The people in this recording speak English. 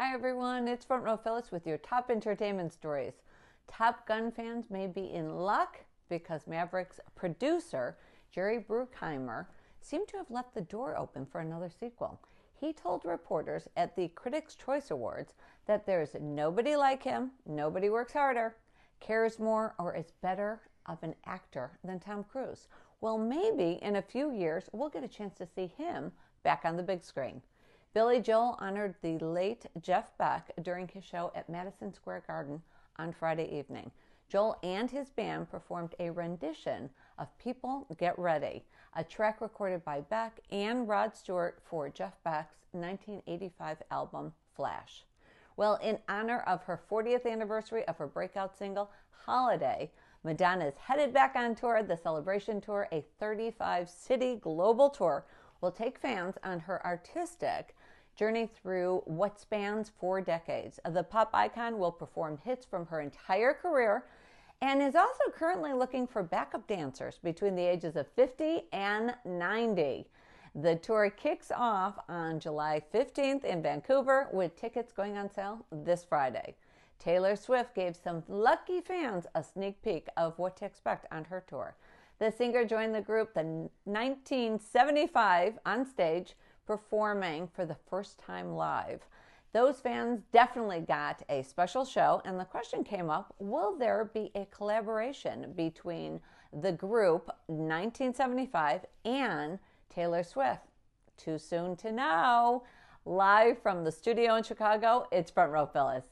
Hi everyone, it's Front Row Phyllis with your top entertainment stories. Top Gun fans may be in luck because Maverick's producer, Jerry Bruckheimer, seemed to have left the door open for another sequel. He told reporters at the Critics' Choice Awards that there's nobody like him, nobody works harder, cares more, or is better of an actor than Tom Cruise. Well, maybe in a few years we'll get a chance to see him back on the big screen. Billy Joel honored the late Jeff Beck during his show at Madison Square Garden on Friday evening. Joel and his band performed a rendition of People Get Ready, a track recorded by Beck and Rod Stewart for Jeff Beck's 1985 album Flash. Well, in honor of her 40th anniversary of her breakout single, Holiday, Madonna is headed back on tour. The Celebration Tour, a 35 city global tour, will take fans on her artistic journey through what spans four decades. The pop icon will perform hits from her entire career and is also currently looking for backup dancers between the ages of 50 and 90. The tour kicks off on July 15th in Vancouver with tickets going on sale this Friday. Taylor Swift gave some lucky fans a sneak peek of what to expect on her tour. The singer joined the group in 1975 on stage, performing for the first time live. Those fans definitely got a special show, and the question came up will there be a collaboration between the group 1975 and Taylor Swift? Too soon to know. Live from the studio in Chicago, it's Front Row Phyllis.